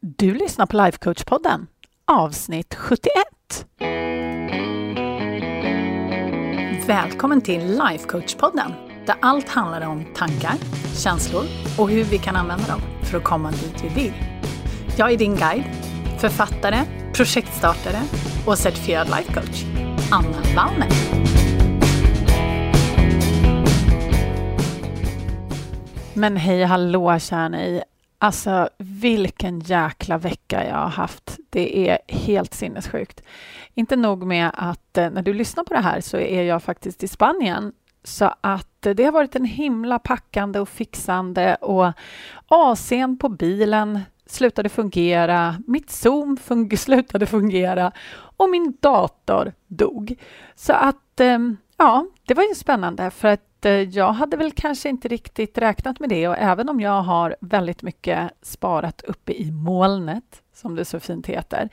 Du lyssnar på Lifecoach-podden, avsnitt 71. Välkommen till Lifecoach-podden, där allt handlar om tankar, känslor och hur vi kan använda dem för att komma dit vi vill. Jag är din guide, författare, projektstartare och certifierad lifecoach, Anna Wallner. Men hej hallå kära ni. Alltså vilken jäkla vecka jag har haft. Det är helt sinnessjukt. Inte nog med att eh, när du lyssnar på det här så är jag faktiskt i Spanien. Så att eh, det har varit en himla packande och fixande och AC'n på bilen slutade fungera, mitt Zoom fun slutade fungera och min dator dog. Så att eh, ja, det var ju spännande för att Eh, jag hade väl kanske inte riktigt räknat med det och även om jag har väldigt mycket sparat uppe i molnet, som det så fint heter,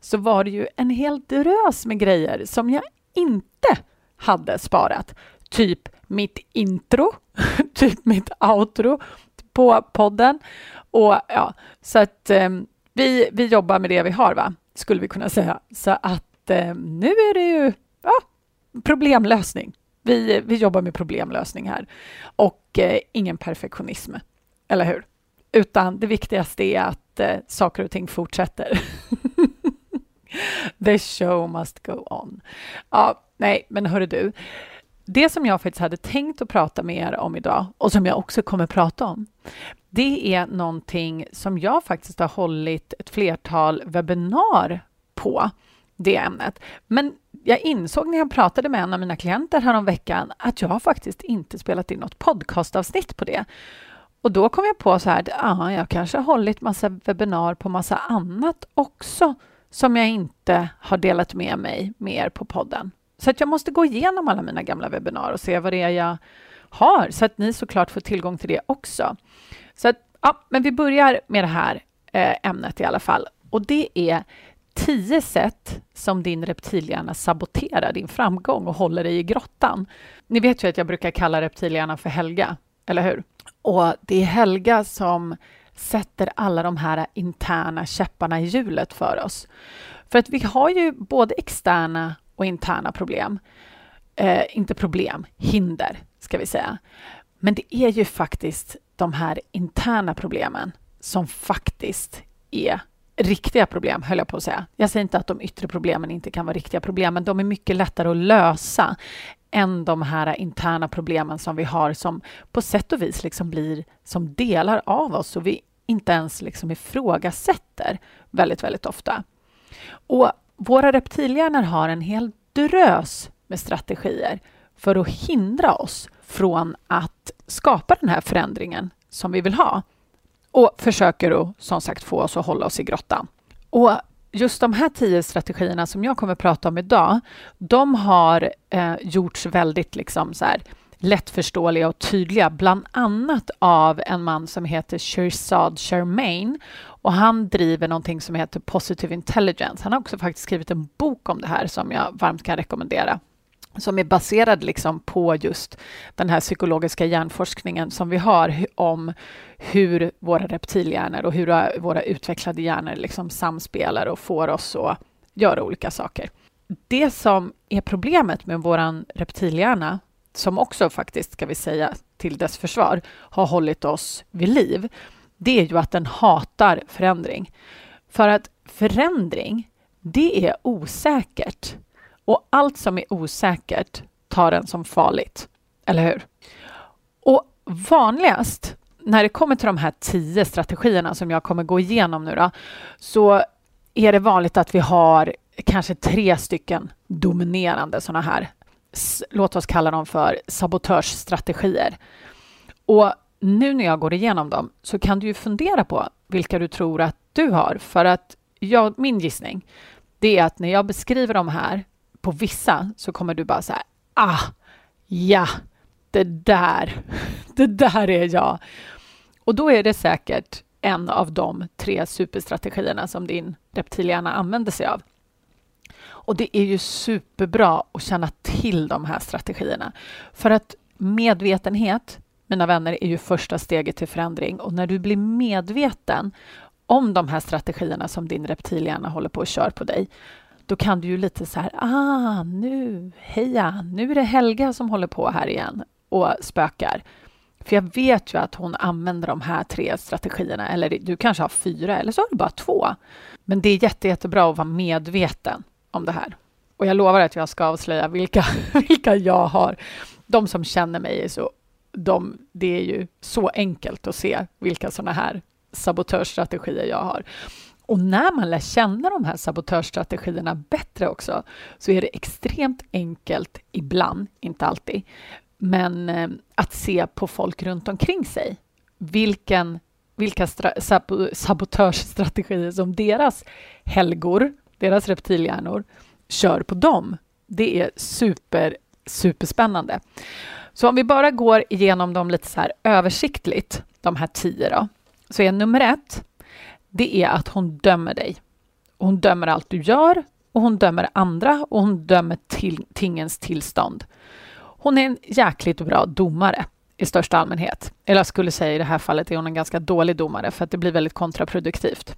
så var det ju en hel drös med grejer som jag inte hade sparat. Typ mitt intro, typ mitt outro på podden. Och ja, så att eh, vi, vi jobbar med det vi har, va? skulle vi kunna säga. Så att eh, nu är det ju ja, problemlösning. Vi, vi jobbar med problemlösning här och eh, ingen perfektionism, eller hur? Utan det viktigaste är att eh, saker och ting fortsätter. The show must go on. Ja, nej, men hörru du. Det som jag faktiskt hade tänkt att prata med er om idag och som jag också kommer prata om, det är någonting som jag faktiskt har hållit ett flertal webbinar på det ämnet. Men jag insåg när jag pratade med en av mina klienter häromveckan att jag faktiskt inte spelat in något podcastavsnitt på det. Och då kom jag på så här, ja, jag kanske har hållit massa webbinar på massa annat också som jag inte har delat med mig mer på podden. Så att jag måste gå igenom alla mina gamla webbinar och se vad det är jag har så att ni såklart får tillgång till det också. Så att, ja, men vi börjar med det här eh, ämnet i alla fall och det är tio sätt som din reptilhjärna saboterar din framgång och håller dig i grottan. Ni vet ju att jag brukar kalla reptilhjärnan för Helga, eller hur? Och det är Helga som sätter alla de här interna käpparna i hjulet för oss. För att vi har ju både externa och interna problem. Eh, inte problem, hinder ska vi säga. Men det är ju faktiskt de här interna problemen som faktiskt är riktiga problem, höll jag på att säga. Jag säger inte att de yttre problemen inte kan vara riktiga problem, men de är mycket lättare att lösa än de här interna problemen som vi har som på sätt och vis liksom blir som delar av oss och vi inte ens liksom ifrågasätter väldigt, väldigt ofta. Och våra reptilhjärnor har en hel drös med strategier för att hindra oss från att skapa den här förändringen som vi vill ha och försöker att, som sagt få oss att hålla oss i grottan. Och just de här tio strategierna som jag kommer att prata om idag, de har eh, gjorts väldigt liksom så här, lättförståeliga och tydliga, bland annat av en man som heter Shirzad Charmaine. Och han driver någonting som heter Positive Intelligence. Han har också faktiskt skrivit en bok om det här som jag varmt kan rekommendera som är baserad liksom på just den här psykologiska hjärnforskningen som vi har om hur våra reptilhjärnor och hur våra utvecklade hjärnor liksom samspelar och får oss att göra olika saker. Det som är problemet med vår reptilhjärna, som också faktiskt, ska vi säga till dess försvar, har hållit oss vid liv, det är ju att den hatar förändring. För att förändring, det är osäkert. Och allt som är osäkert tar den som farligt. Eller hur? Och vanligast när det kommer till de här tio strategierna som jag kommer gå igenom nu då, så är det vanligt att vi har kanske tre stycken dominerande sådana här, låt oss kalla dem för sabotörsstrategier. Och nu när jag går igenom dem så kan du ju fundera på vilka du tror att du har. För att jag, min gissning, det är att när jag beskriver de här på vissa så kommer du bara säga ah, ja, det där, det där är jag. Och då är det säkert en av de tre superstrategierna som din reptilhjärna använder sig av. Och det är ju superbra att känna till de här strategierna. För att medvetenhet, mina vänner, är ju första steget till förändring. Och när du blir medveten om de här strategierna som din reptilhjärna håller på att köra på dig, då kan du ju lite så här, ah, nu, heja, nu är det Helga som håller på här igen och spökar. För jag vet ju att hon använder de här tre strategierna, eller du kanske har fyra, eller så har du bara två. Men det är jätte, jättebra att vara medveten om det här. Och jag lovar att jag ska avslöja vilka, vilka jag har. De som känner mig så de, det är ju så enkelt att se vilka sådana här sabotörsstrategier jag har. Och när man lär känna de här sabotörsstrategierna bättre också så är det extremt enkelt ibland, inte alltid, men eh, att se på folk runt omkring sig. Vilken, vilka sab sabotörsstrategier som deras helgor, deras reptilhjärnor, kör på dem. Det är super, superspännande. Så om vi bara går igenom dem lite så här översiktligt, de här tio då, så är nummer ett, det är att hon dömer dig. Hon dömer allt du gör och hon dömer andra och hon dömer till, tingens tillstånd. Hon är en jäkligt bra domare i största allmänhet. Eller jag skulle säga i det här fallet är hon en ganska dålig domare för att det blir väldigt kontraproduktivt.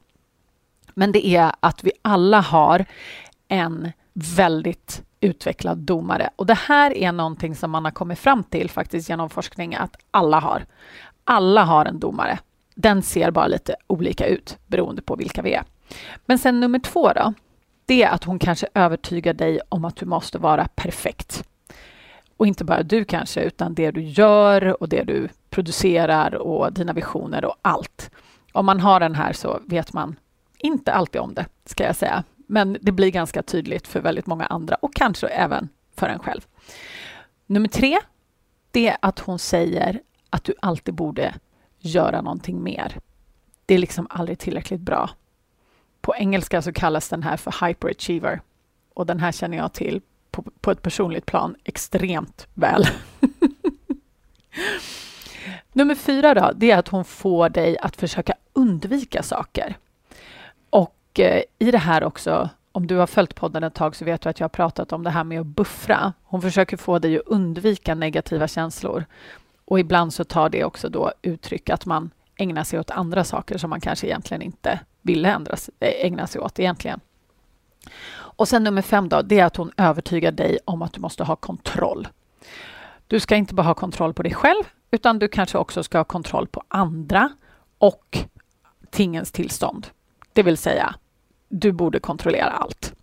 Men det är att vi alla har en väldigt utvecklad domare. Och det här är någonting som man har kommit fram till faktiskt genom forskning att alla har. Alla har en domare. Den ser bara lite olika ut beroende på vilka vi är. Men sen nummer två då, det är att hon kanske övertygar dig om att du måste vara perfekt. Och inte bara du kanske, utan det du gör och det du producerar och dina visioner och allt. Om man har den här så vet man inte alltid om det, ska jag säga. Men det blir ganska tydligt för väldigt många andra och kanske även för en själv. Nummer tre, det är att hon säger att du alltid borde göra någonting mer. Det är liksom aldrig tillräckligt bra. På engelska så kallas den här för hyperachiever och den här känner jag till på, på ett personligt plan extremt väl. Nummer fyra då, det är att hon får dig att försöka undvika saker. Och eh, i det här också, om du har följt podden ett tag så vet du att jag har pratat om det här med att buffra. Hon försöker få dig att undvika negativa känslor. Och ibland så tar det också då uttryck att man ägnar sig åt andra saker som man kanske egentligen inte ville ändras, eh, ägna sig åt egentligen. Och sen nummer fem då, det är att hon övertygar dig om att du måste ha kontroll. Du ska inte bara ha kontroll på dig själv, utan du kanske också ska ha kontroll på andra och tingens tillstånd. Det vill säga, du borde kontrollera allt.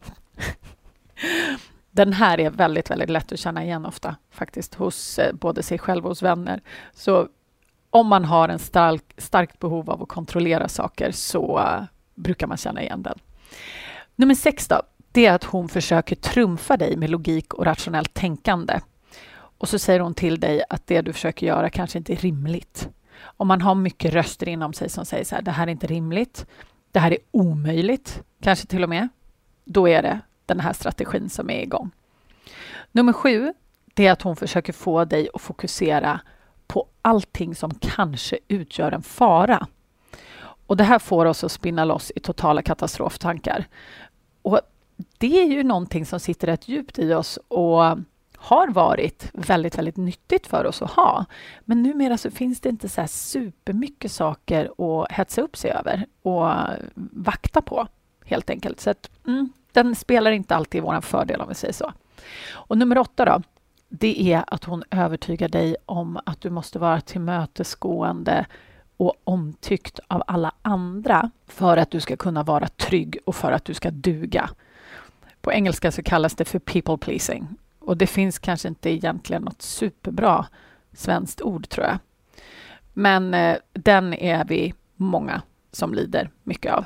Den här är väldigt, väldigt lätt att känna igen ofta faktiskt hos eh, både sig själv och hos vänner. Så om man har en stark, starkt behov av att kontrollera saker så uh, brukar man känna igen den. Nummer sex då, det är att hon försöker trumfa dig med logik och rationellt tänkande. Och så säger hon till dig att det du försöker göra kanske inte är rimligt. Om man har mycket röster inom sig som säger så här, det här är inte rimligt, det här är omöjligt, kanske till och med, då är det den här strategin som är igång. Nummer sju, det är att hon försöker få dig att fokusera på allting som kanske utgör en fara. Och det här får oss att spinna loss i totala katastroftankar. Och det är ju någonting som sitter rätt djupt i oss och har varit väldigt, väldigt nyttigt för oss att ha. Men numera så finns det inte så här supermycket saker att hetsa upp sig över och vakta på, helt enkelt. Så att, mm, den spelar inte alltid i vår fördel, om vi säger så. Och nummer åtta då, det är att hon övertygar dig om att du måste vara tillmötesgående och omtyckt av alla andra för att du ska kunna vara trygg och för att du ska duga. På engelska så kallas det för people pleasing och det finns kanske inte egentligen något superbra svenskt ord tror jag. Men eh, den är vi många som lider mycket av.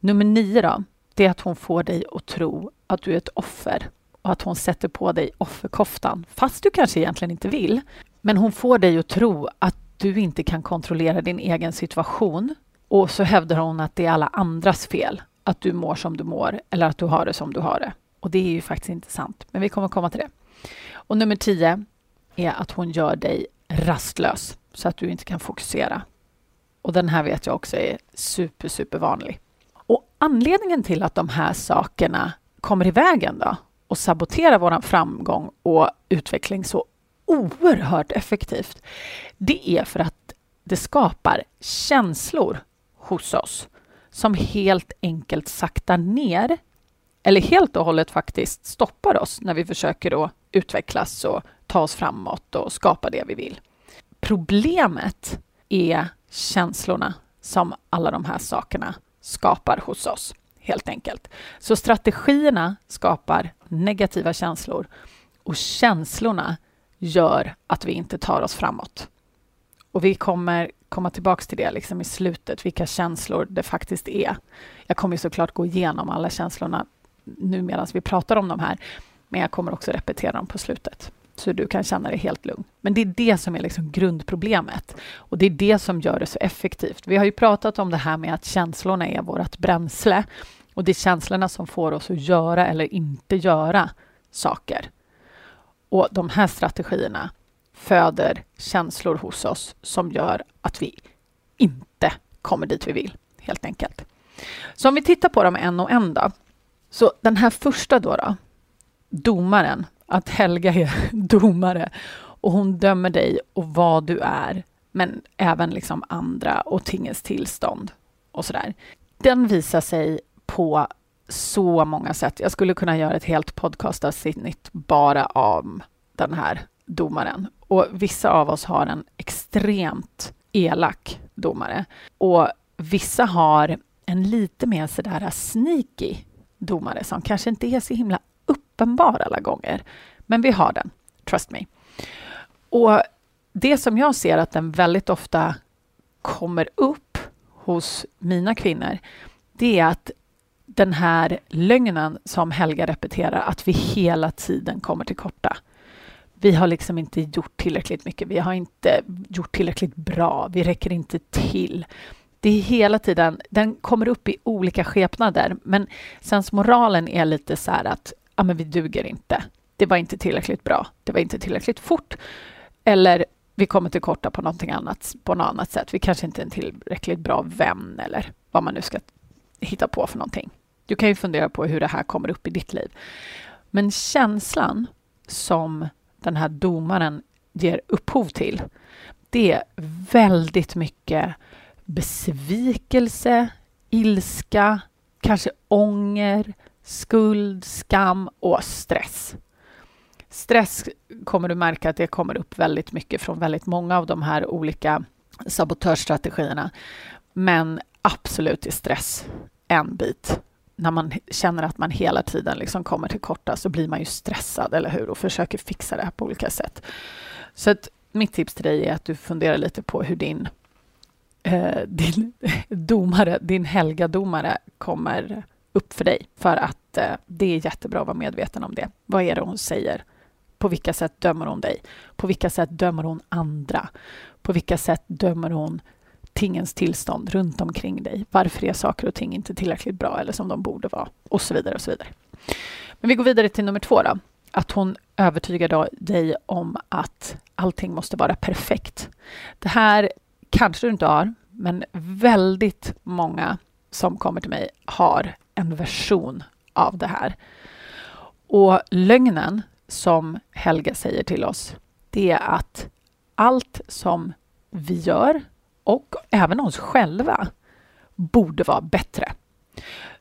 Nummer nio då, det är att hon får dig att tro att du är ett offer och att hon sätter på dig offerkoftan, fast du kanske egentligen inte vill. Men hon får dig att tro att du inte kan kontrollera din egen situation och så hävdar hon att det är alla andras fel att du mår som du mår eller att du har det som du har det. Och det är ju faktiskt inte sant, men vi kommer komma till det. Och nummer tio är att hon gör dig rastlös så att du inte kan fokusera. Och den här vet jag också är super, super vanlig. Anledningen till att de här sakerna kommer i vägen då och saboterar vår framgång och utveckling så oerhört effektivt, det är för att det skapar känslor hos oss som helt enkelt saktar ner eller helt och hållet faktiskt stoppar oss när vi försöker att utvecklas och ta oss framåt och skapa det vi vill. Problemet är känslorna som alla de här sakerna skapar hos oss, helt enkelt. Så strategierna skapar negativa känslor och känslorna gör att vi inte tar oss framåt. Och vi kommer komma tillbaka till det liksom i slutet, vilka känslor det faktiskt är. Jag kommer såklart gå igenom alla känslorna nu medan vi pratar om de här, men jag kommer också repetera dem på slutet så du kan känna dig helt lugn. Men det är det som är liksom grundproblemet och det är det som gör det så effektivt. Vi har ju pratat om det här med att känslorna är vårt bränsle och det är känslorna som får oss att göra eller inte göra saker. Och de här strategierna föder känslor hos oss som gör att vi inte kommer dit vi vill, helt enkelt. Så om vi tittar på dem en och en då. Så den här första då, då domaren, att Helga är domare och hon dömer dig och vad du är, men även liksom andra och tingens tillstånd och sådär. Den visar sig på så många sätt. Jag skulle kunna göra ett helt podcastavsnitt bara om den här domaren. Och vissa av oss har en extremt elak domare och vissa har en lite mer sådär sneaky domare som kanske inte är så himla uppenbar alla gånger. Men vi har den, trust me. Och det som jag ser att den väldigt ofta kommer upp hos mina kvinnor, det är att den här lögnen som Helga repeterar, att vi hela tiden kommer till korta. Vi har liksom inte gjort tillräckligt mycket. Vi har inte gjort tillräckligt bra. Vi räcker inte till. Det är hela tiden, den kommer upp i olika skepnader, men sensmoralen är lite så här att ja, men vi duger inte. Det var inte tillräckligt bra. Det var inte tillräckligt fort. Eller vi kommer till korta på någonting annat, på något annat sätt. Vi kanske inte är en tillräckligt bra vän eller vad man nu ska hitta på för någonting. Du kan ju fundera på hur det här kommer upp i ditt liv. Men känslan som den här domaren ger upphov till, det är väldigt mycket besvikelse, ilska, kanske ånger, skuld, skam och stress. Stress kommer du märka att det kommer upp väldigt mycket från väldigt många av de här olika sabotörsstrategierna. Men absolut är stress en bit. När man känner att man hela tiden liksom kommer till korta så blir man ju stressad, eller hur? Och försöker fixa det här på olika sätt. Så att mitt tips till dig är att du funderar lite på hur din, eh, din domare, din helgadomare kommer upp för dig. För att eh, det är jättebra att vara medveten om det. Vad är det hon säger? På vilka sätt dömer hon dig? På vilka sätt dömer hon andra? På vilka sätt dömer hon tingens tillstånd runt omkring dig? Varför är saker och ting inte tillräckligt bra eller som de borde vara? Och så vidare och så vidare. Men vi går vidare till nummer två då. Att hon övertygar dig om att allting måste vara perfekt. Det här kanske du inte har, men väldigt många som kommer till mig har en version av det här. Och lögnen som Helga säger till oss, det är att allt som vi gör och även oss själva borde vara bättre.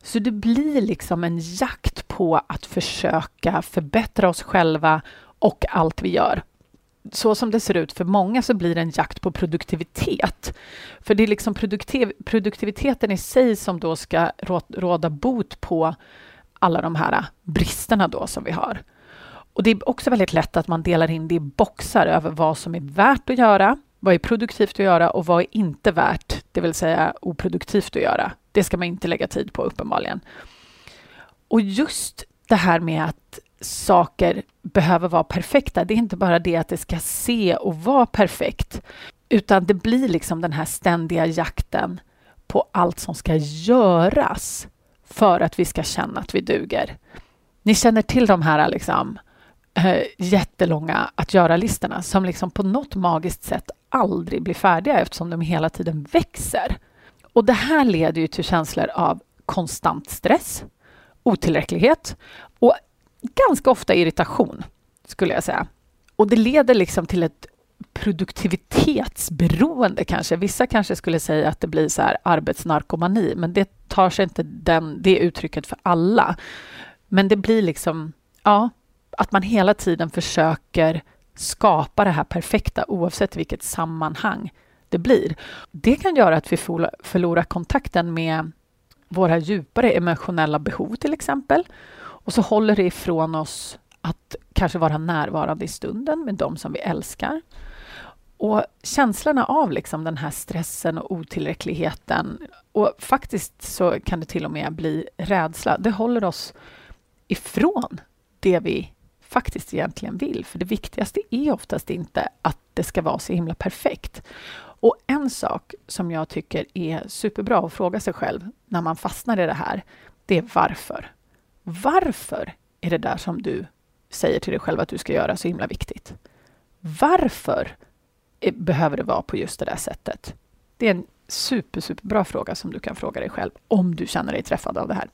Så det blir liksom en jakt på att försöka förbättra oss själva och allt vi gör. Så som det ser ut för många så blir det en jakt på produktivitet. För det är liksom produktiv produktiviteten i sig som då ska råda bot på alla de här bristerna då som vi har. Och det är också väldigt lätt att man delar in det i boxar över vad som är värt att göra, vad är produktivt att göra och vad är inte värt, det vill säga oproduktivt att göra. Det ska man inte lägga tid på uppenbarligen. Och just det här med att saker behöver vara perfekta, det är inte bara det att det ska se och vara perfekt, utan det blir liksom den här ständiga jakten på allt som ska göras för att vi ska känna att vi duger. Ni känner till de här liksom, äh, jättelånga att göra-listorna som liksom på något magiskt sätt aldrig blir färdiga eftersom de hela tiden växer. Och det här leder ju till känslor av konstant stress, otillräcklighet och ganska ofta irritation, skulle jag säga. Och det leder liksom till ett produktivitetsberoende kanske. Vissa kanske skulle säga att det blir så här arbetsnarkomani, men det tar sig inte den, det uttrycket för alla. Men det blir liksom, ja, att man hela tiden försöker skapa det här perfekta oavsett vilket sammanhang det blir. Det kan göra att vi förlorar kontakten med våra djupare emotionella behov till exempel. Och så håller det ifrån oss att kanske vara närvarande i stunden med de som vi älskar. Och känslorna av liksom den här stressen och otillräckligheten och faktiskt så kan det till och med bli rädsla. Det håller oss ifrån det vi faktiskt egentligen vill. För det viktigaste är oftast inte att det ska vara så himla perfekt. Och en sak som jag tycker är superbra att fråga sig själv när man fastnar i det här, det är varför. Varför är det där som du säger till dig själv att du ska göra så himla viktigt? Varför behöver det vara på just det där sättet? Det är en super, superbra fråga som du kan fråga dig själv om du känner dig träffad av det här.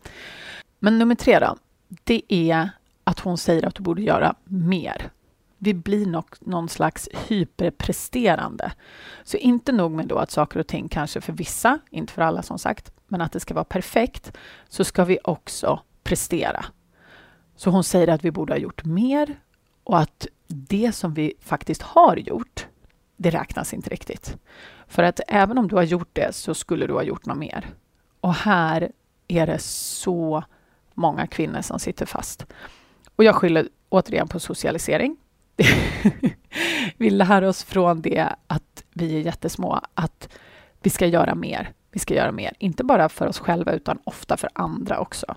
Men nummer tre då, det är att hon säger att du borde göra mer. Vi blir nog någon slags hyperpresterande. Så inte nog med då att saker och ting kanske för vissa, inte för alla som sagt, men att det ska vara perfekt, så ska vi också prestera. Så hon säger att vi borde ha gjort mer och att det som vi faktiskt har gjort, det räknas inte riktigt. För att även om du har gjort det så skulle du ha gjort något mer. Och här är det så många kvinnor som sitter fast. Och jag skyller återigen på socialisering. vi lär oss från det att vi är jättesmå att vi ska göra mer. Vi ska göra mer, inte bara för oss själva utan ofta för andra också.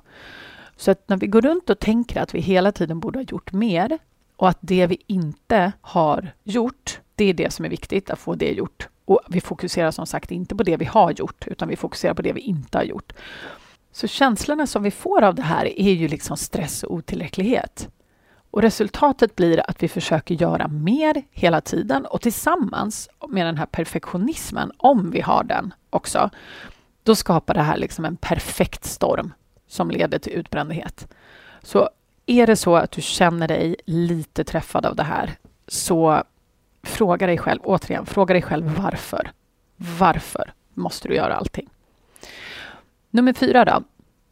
Så att när vi går runt och tänker att vi hela tiden borde ha gjort mer och att det vi inte har gjort, det är det som är viktigt, att få det gjort. Och vi fokuserar som sagt inte på det vi har gjort, utan vi fokuserar på det vi inte har gjort. Så känslorna som vi får av det här är ju liksom stress och otillräcklighet. Och resultatet blir att vi försöker göra mer hela tiden och tillsammans med den här perfektionismen, om vi har den också, då skapar det här liksom en perfekt storm som leder till utbrändhet. Så är det så att du känner dig lite träffad av det här, så fråga dig själv, återigen, fråga dig själv varför. Varför måste du göra allting? Nummer fyra då,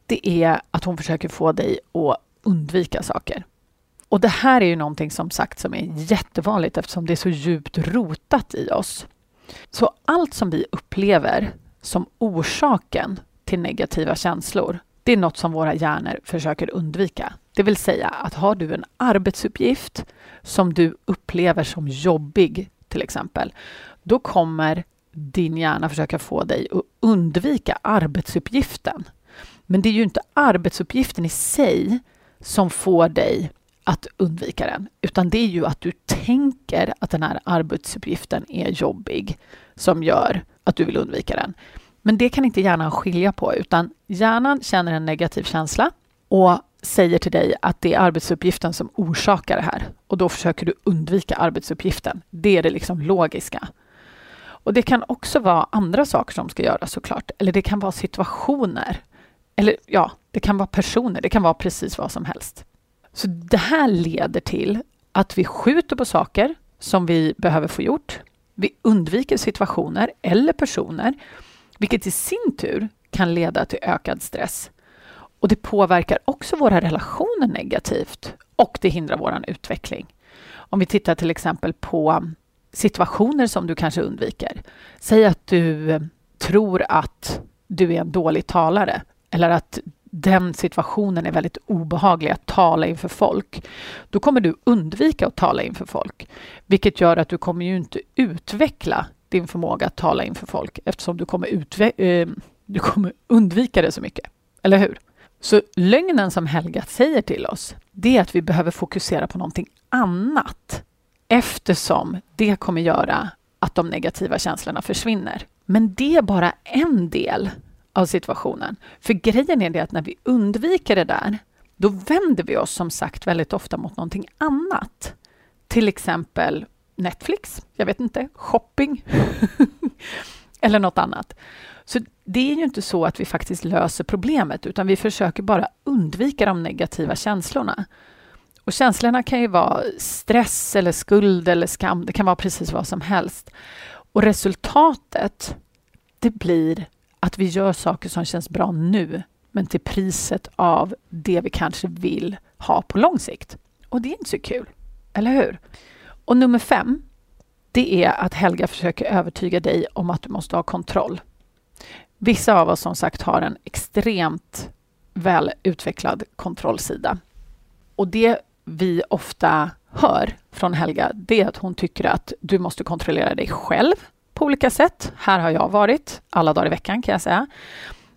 det är att hon försöker få dig att undvika saker. Och det här är ju någonting som sagt som är jättevanligt eftersom det är så djupt rotat i oss. Så allt som vi upplever som orsaken till negativa känslor, det är något som våra hjärnor försöker undvika. Det vill säga att har du en arbetsuppgift som du upplever som jobbig, till exempel, då kommer din hjärna försöka få dig att undvika arbetsuppgiften. Men det är ju inte arbetsuppgiften i sig som får dig att undvika den, utan det är ju att du tänker att den här arbetsuppgiften är jobbig som gör att du vill undvika den. Men det kan inte hjärnan skilja på, utan hjärnan känner en negativ känsla och säger till dig att det är arbetsuppgiften som orsakar det här och då försöker du undvika arbetsuppgiften. Det är det liksom logiska. Och det kan också vara andra saker som ska göras såklart, eller det kan vara situationer. Eller ja, det kan vara personer, det kan vara precis vad som helst. Så det här leder till att vi skjuter på saker som vi behöver få gjort. Vi undviker situationer eller personer, vilket i sin tur kan leda till ökad stress. Och det påverkar också våra relationer negativt och det hindrar vår utveckling. Om vi tittar till exempel på situationer som du kanske undviker. Säg att du eh, tror att du är en dålig talare eller att den situationen är väldigt obehaglig att tala inför folk, då kommer du undvika att tala inför folk, vilket gör att du kommer ju inte utveckla din förmåga att tala inför folk eftersom du kommer, utve- eh, du kommer undvika det så mycket. Eller hur? Så lögnen som Helga säger till oss, det är att vi behöver fokusera på någonting annat eftersom det kommer göra att de negativa känslorna försvinner. Men det är bara en del av situationen. För grejen är det att när vi undviker det där, då vänder vi oss som sagt väldigt ofta mot någonting annat. Till exempel Netflix, jag vet inte, shopping eller något annat. Så det är ju inte så att vi faktiskt löser problemet, utan vi försöker bara undvika de negativa känslorna. Och känslorna kan ju vara stress eller skuld eller skam. Det kan vara precis vad som helst. Och resultatet, det blir att vi gör saker som känns bra nu, men till priset av det vi kanske vill ha på lång sikt. Och det är inte så kul, eller hur? Och nummer fem, det är att Helga försöker övertyga dig om att du måste ha kontroll. Vissa av oss som sagt har en extremt väl utvecklad kontrollsida. Och det vi ofta hör från Helga, det är att hon tycker att du måste kontrollera dig själv på olika sätt. Här har jag varit alla dagar i veckan kan jag säga.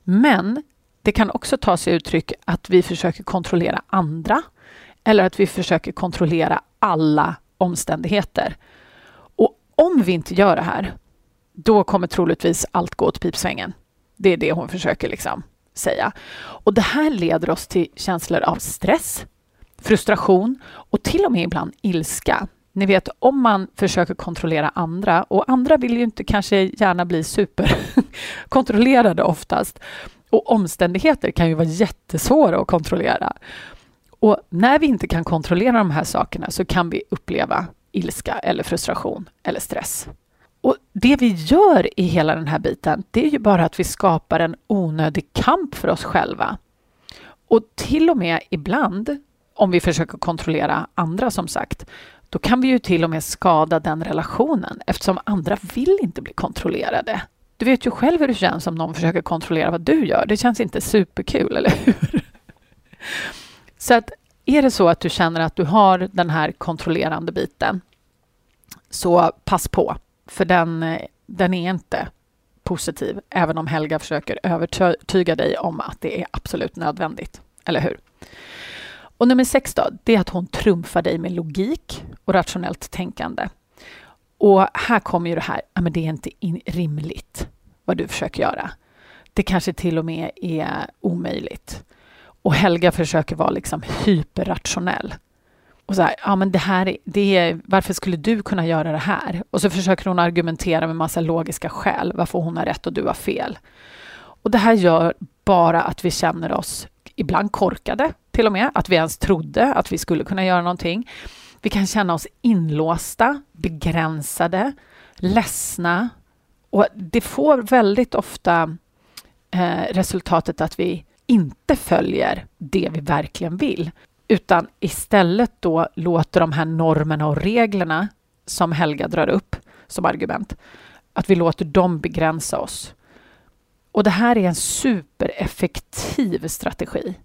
Men det kan också ta sig uttryck att vi försöker kontrollera andra eller att vi försöker kontrollera alla omständigheter. Och om vi inte gör det här, då kommer troligtvis allt gå åt pipsvängen. Det är det hon försöker liksom säga. Och det här leder oss till känslor av stress, frustration och till och med ibland ilska. Ni vet, om man försöker kontrollera andra, och andra vill ju inte kanske gärna bli superkontrollerade oftast, och omständigheter kan ju vara jättesvåra att kontrollera. Och när vi inte kan kontrollera de här sakerna så kan vi uppleva ilska eller frustration eller stress. Och det vi gör i hela den här biten, det är ju bara att vi skapar en onödig kamp för oss själva. Och till och med ibland, om vi försöker kontrollera andra som sagt, då kan vi ju till och med skada den relationen eftersom andra vill inte bli kontrollerade. Du vet ju själv hur det känns om någon försöker kontrollera vad du gör. Det känns inte superkul, eller hur? Så att är det så att du känner att du har den här kontrollerande biten, så pass på, för den, den är inte positiv, även om Helga försöker övertyga dig om att det är absolut nödvändigt. Eller hur? Och nummer sex då, det är att hon trumfar dig med logik och rationellt tänkande. Och här kommer ju det här, ja, men det är inte rimligt vad du försöker göra. Det kanske till och med är omöjligt. Och Helga försöker vara liksom hyperrationell. Och så här, ja men det här, det är, varför skulle du kunna göra det här? Och så försöker hon argumentera med massa logiska skäl varför hon har rätt och du har fel. Och det här gör bara att vi känner oss ibland korkade till och med, att vi ens trodde att vi skulle kunna göra någonting. Vi kan känna oss inlåsta, begränsade, ledsna och det får väldigt ofta eh, resultatet att vi inte följer det vi verkligen vill utan istället då låter de här normerna och reglerna som Helga drar upp som argument, att vi låter dem begränsa oss. Och det här är en supereffektiv strategi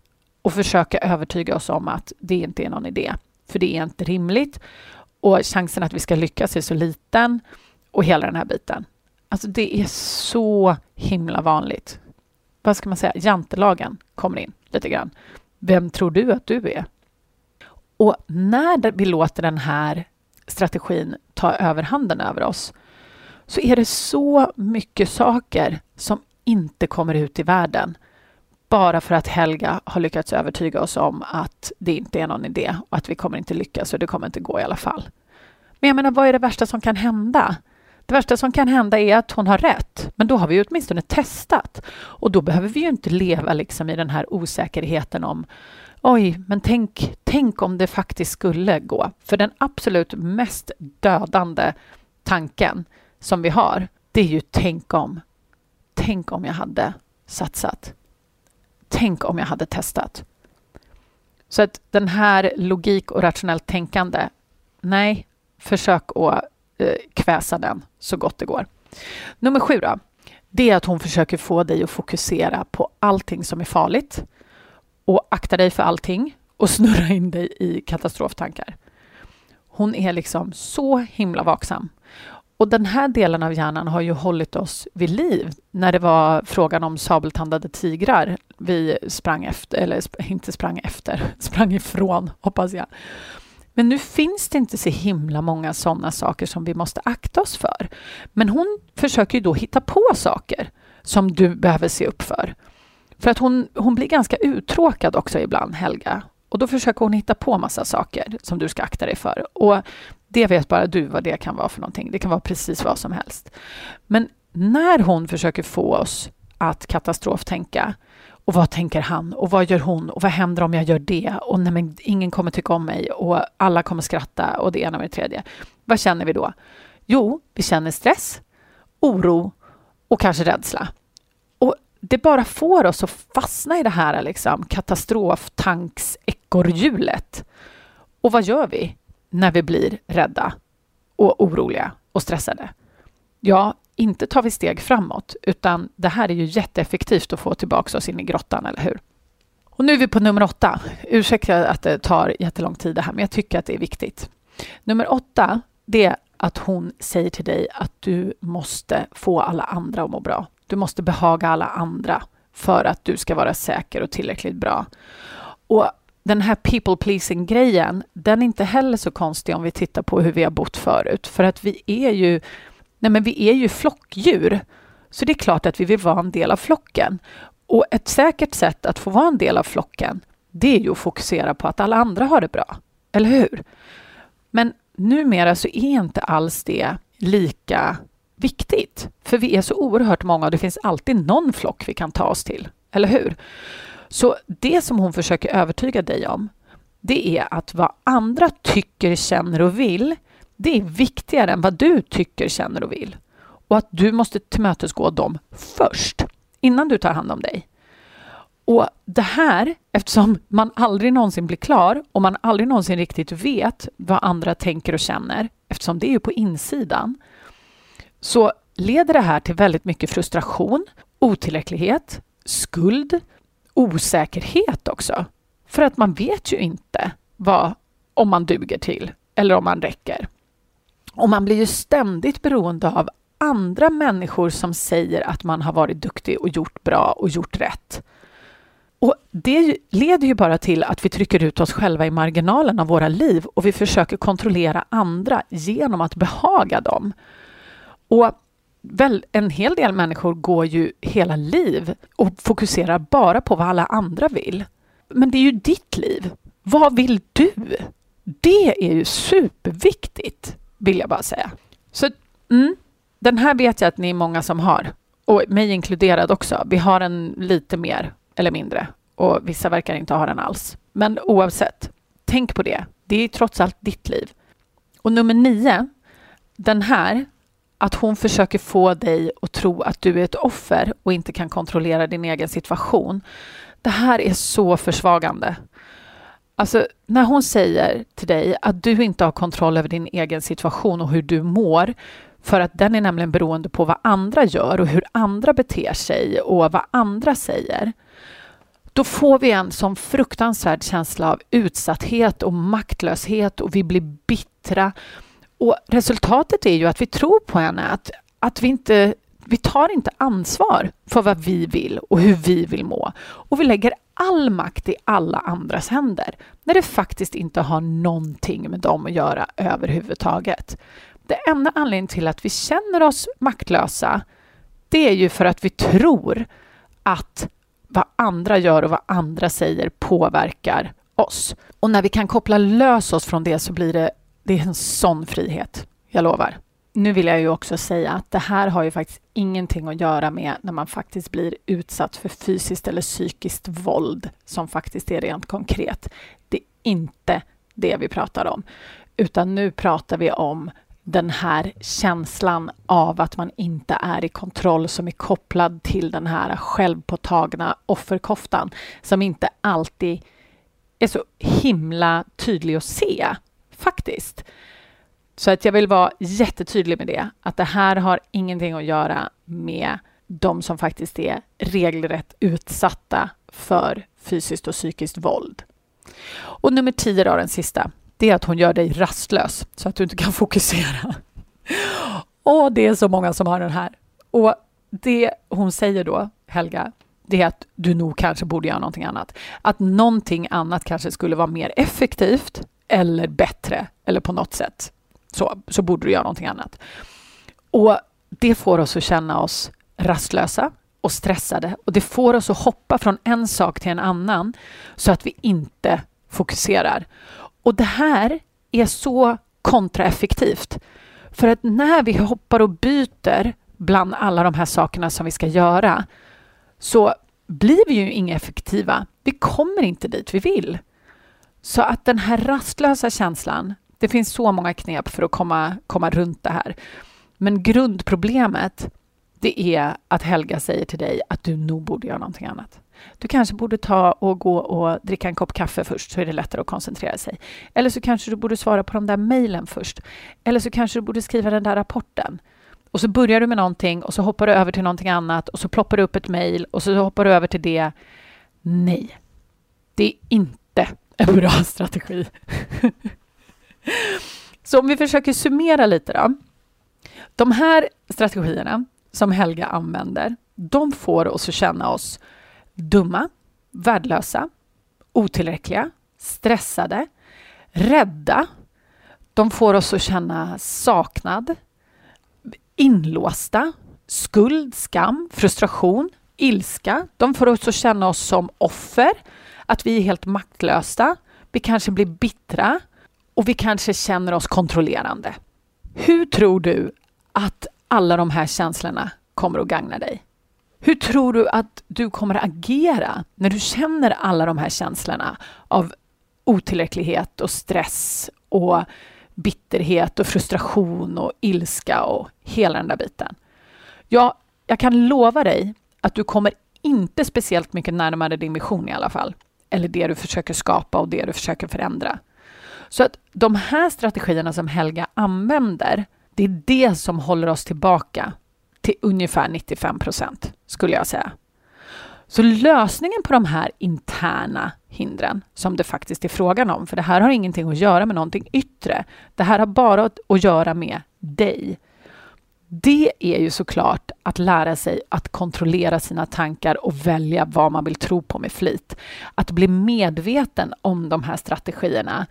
och försöka övertyga oss om att det inte är någon idé, för det är inte rimligt och chansen att vi ska lyckas är så liten och hela den här biten. Alltså det är så himla vanligt. Vad ska man säga? Jantelagen kommer in lite grann. Vem tror du att du är? Och när vi låter den här strategin ta överhanden över oss så är det så mycket saker som inte kommer ut i världen bara för att Helga har lyckats övertyga oss om att det inte är någon idé och att vi kommer inte lyckas och det kommer inte gå i alla fall. Men jag menar, vad är det värsta som kan hända? Det värsta som kan hända är att hon har rätt, men då har vi åtminstone testat. Och då behöver vi ju inte leva liksom i den här osäkerheten om oj, men tänk, tänk om det faktiskt skulle gå. För den absolut mest dödande tanken som vi har, det är ju tänk om. Tänk om jag hade satsat. Tänk om jag hade testat. Så att den här logik och rationellt tänkande, nej, försök att Eh, kväsa den så gott det går. Nummer sju då, det är att hon försöker få dig att fokusera på allting som är farligt och akta dig för allting och snurra in dig i katastroftankar. Hon är liksom så himla vaksam. Och den här delen av hjärnan har ju hållit oss vid liv när det var frågan om sabeltandade tigrar vi sprang efter, eller inte sprang efter, sprang ifrån, hoppas jag. Men nu finns det inte så himla många sådana saker som vi måste akta oss för. Men hon försöker ju då hitta på saker som du behöver se upp för. För att hon, hon blir ganska uttråkad också ibland, Helga. Och då försöker hon hitta på massa saker som du ska akta dig för. Och det vet bara du vad det kan vara för någonting. Det kan vara precis vad som helst. Men när hon försöker få oss att katastroftänka och vad tänker han? Och vad gör hon? Och vad händer om jag gör det? Och nej, men ingen kommer tycka om mig och alla kommer skratta och det ena med det tredje. Vad känner vi då? Jo, vi känner stress, oro och kanske rädsla. Och det bara får oss att fastna i det här liksom, katastroftanksekorrhjulet. Och vad gör vi när vi blir rädda och oroliga och stressade? Ja, inte tar vi steg framåt, utan det här är ju jätteeffektivt att få tillbaka oss in i grottan, eller hur? Och nu är vi på nummer åtta. Ursäkta att det tar jättelång tid det här, men jag tycker att det är viktigt. Nummer åtta, det är att hon säger till dig att du måste få alla andra att må bra. Du måste behaga alla andra för att du ska vara säker och tillräckligt bra. Och den här people pleasing grejen, den är inte heller så konstig om vi tittar på hur vi har bott förut, för att vi är ju Nej, men vi är ju flockdjur, så det är klart att vi vill vara en del av flocken. Och ett säkert sätt att få vara en del av flocken, det är ju att fokusera på att alla andra har det bra. Eller hur? Men numera så är inte alls det lika viktigt. För vi är så oerhört många och det finns alltid någon flock vi kan ta oss till. Eller hur? Så det som hon försöker övertyga dig om, det är att vad andra tycker, känner och vill, det är viktigare än vad du tycker, känner och vill. Och att du måste tillmötesgå dem först, innan du tar hand om dig. Och det här, eftersom man aldrig någonsin blir klar och man aldrig någonsin riktigt vet vad andra tänker och känner, eftersom det är ju på insidan, så leder det här till väldigt mycket frustration, otillräcklighet, skuld, osäkerhet också. För att man vet ju inte vad, om man duger till eller om man räcker. Och man blir ju ständigt beroende av andra människor som säger att man har varit duktig och gjort bra och gjort rätt. Och Det leder ju bara till att vi trycker ut oss själva i marginalen av våra liv och vi försöker kontrollera andra genom att behaga dem. Och väl, en hel del människor går ju hela liv och fokuserar bara på vad alla andra vill. Men det är ju ditt liv. Vad vill du? Det är ju superviktigt vill jag bara säga. Så mm, den här vet jag att ni är många som har. Och mig inkluderad också. Vi har den lite mer eller mindre. Och vissa verkar inte ha den alls. Men oavsett, tänk på det. Det är trots allt ditt liv. Och nummer nio, den här, att hon försöker få dig att tro att du är ett offer och inte kan kontrollera din egen situation. Det här är så försvagande. Alltså, när hon säger till dig att du inte har kontroll över din egen situation och hur du mår, för att den är nämligen beroende på vad andra gör och hur andra beter sig och vad andra säger, då får vi en sån fruktansvärd känsla av utsatthet och maktlöshet och vi blir bittra. Och resultatet är ju att vi tror på henne, att, att vi inte vi tar inte ansvar för vad vi vill och hur vi vill må. Och vi lägger all makt i alla andras händer när det faktiskt inte har någonting med dem att göra överhuvudtaget. Det enda anledningen till att vi känner oss maktlösa det är ju för att vi tror att vad andra gör och vad andra säger påverkar oss. Och när vi kan koppla lös oss från det så blir det, det är en sån frihet. Jag lovar nu vill jag ju också säga att det här har ju faktiskt ingenting att göra med när man faktiskt blir utsatt för fysiskt eller psykiskt våld som faktiskt är rent konkret. Det är inte det vi pratar om, utan nu pratar vi om den här känslan av att man inte är i kontroll som är kopplad till den här självpåtagna offerkoftan som inte alltid är så himla tydlig att se, faktiskt. Så att jag vill vara jättetydlig med det, att det här har ingenting att göra med de som faktiskt är regelrätt utsatta för fysiskt och psykiskt våld. Och nummer tio då, den sista, det är att hon gör dig rastlös så att du inte kan fokusera. Och det är så många som har den här. Och det hon säger då, Helga, det är att du nog kanske borde göra någonting annat. Att någonting annat kanske skulle vara mer effektivt eller bättre eller på något sätt så, så borde du göra någonting annat. Och det får oss att känna oss rastlösa och stressade och det får oss att hoppa från en sak till en annan så att vi inte fokuserar. Och det här är så kontraeffektivt. För att när vi hoppar och byter bland alla de här sakerna som vi ska göra så blir vi ju inga effektiva. Vi kommer inte dit vi vill. Så att den här rastlösa känslan, det finns så många knep för att komma, komma runt det här. Men grundproblemet, det är att Helga säger till dig att du nog borde göra någonting annat. Du kanske borde ta och gå och dricka en kopp kaffe först så är det lättare att koncentrera sig. Eller så kanske du borde svara på de där mejlen först. Eller så kanske du borde skriva den där rapporten. Och så börjar du med någonting och så hoppar du över till någonting annat och så ploppar du upp ett mejl och så hoppar du över till det. Nej, det är inte en bra strategi. så om vi försöker summera lite då. De här strategierna som Helga använder, de får oss att känna oss dumma, värdelösa, otillräckliga, stressade, rädda. De får oss att känna saknad, inlåsta, skuld, skam, frustration, ilska. De får oss att känna oss som offer, att vi är helt maktlösa. Vi kanske blir bittra och vi kanske känner oss kontrollerande. Hur tror du att alla de här känslorna kommer att gagna dig? Hur tror du att du kommer att agera när du känner alla de här känslorna av otillräcklighet och stress och bitterhet och frustration och ilska och hela den där biten? Ja, jag kan lova dig att du kommer inte speciellt mycket närmare din vision i alla fall. Eller det du försöker skapa och det du försöker förändra. Så att de här strategierna som Helga använder, det är det som håller oss tillbaka till ungefär 95 procent, skulle jag säga. Så lösningen på de här interna hindren, som det faktiskt är frågan om, för det här har ingenting att göra med någonting yttre. Det här har bara att göra med dig. Det är ju såklart att lära sig att kontrollera sina tankar och välja vad man vill tro på med flit. Att bli medveten om de här strategierna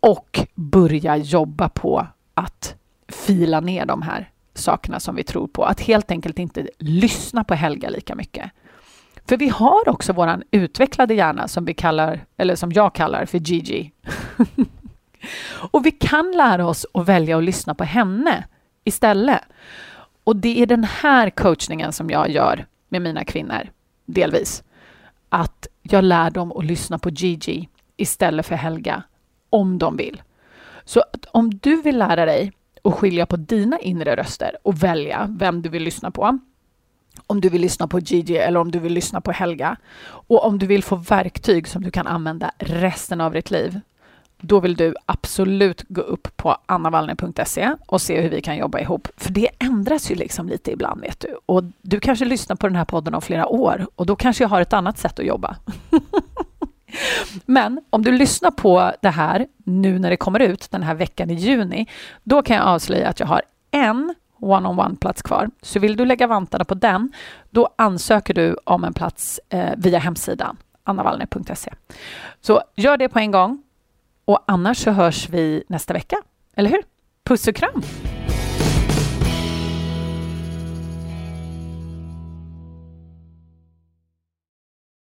och börja jobba på att fila ner de här sakerna som vi tror på. Att helt enkelt inte lyssna på Helga lika mycket. För vi har också våran utvecklade hjärna som vi kallar, eller som jag kallar för Gigi. och vi kan lära oss att välja att lyssna på henne istället. Och det är den här coachningen som jag gör med mina kvinnor, delvis. Att jag lär dem att lyssna på Gigi istället för Helga, om de vill. Så om du vill lära dig att skilja på dina inre röster och välja vem du vill lyssna på. Om du vill lyssna på Gigi eller om du vill lyssna på Helga. Och om du vill få verktyg som du kan använda resten av ditt liv. Då vill du absolut gå upp på annavallner.se och se hur vi kan jobba ihop. För det ändras ju liksom lite ibland, vet du. Och du kanske lyssnar på den här podden om flera år och då kanske jag har ett annat sätt att jobba. Men om du lyssnar på det här nu när det kommer ut den här veckan i juni, då kan jag avslöja att jag har en one-on-one-plats kvar. Så vill du lägga vantarna på den, då ansöker du om en plats eh, via hemsidan annavallner.se. Så gör det på en gång och annars så hörs vi nästa vecka, eller hur? Puss och kram!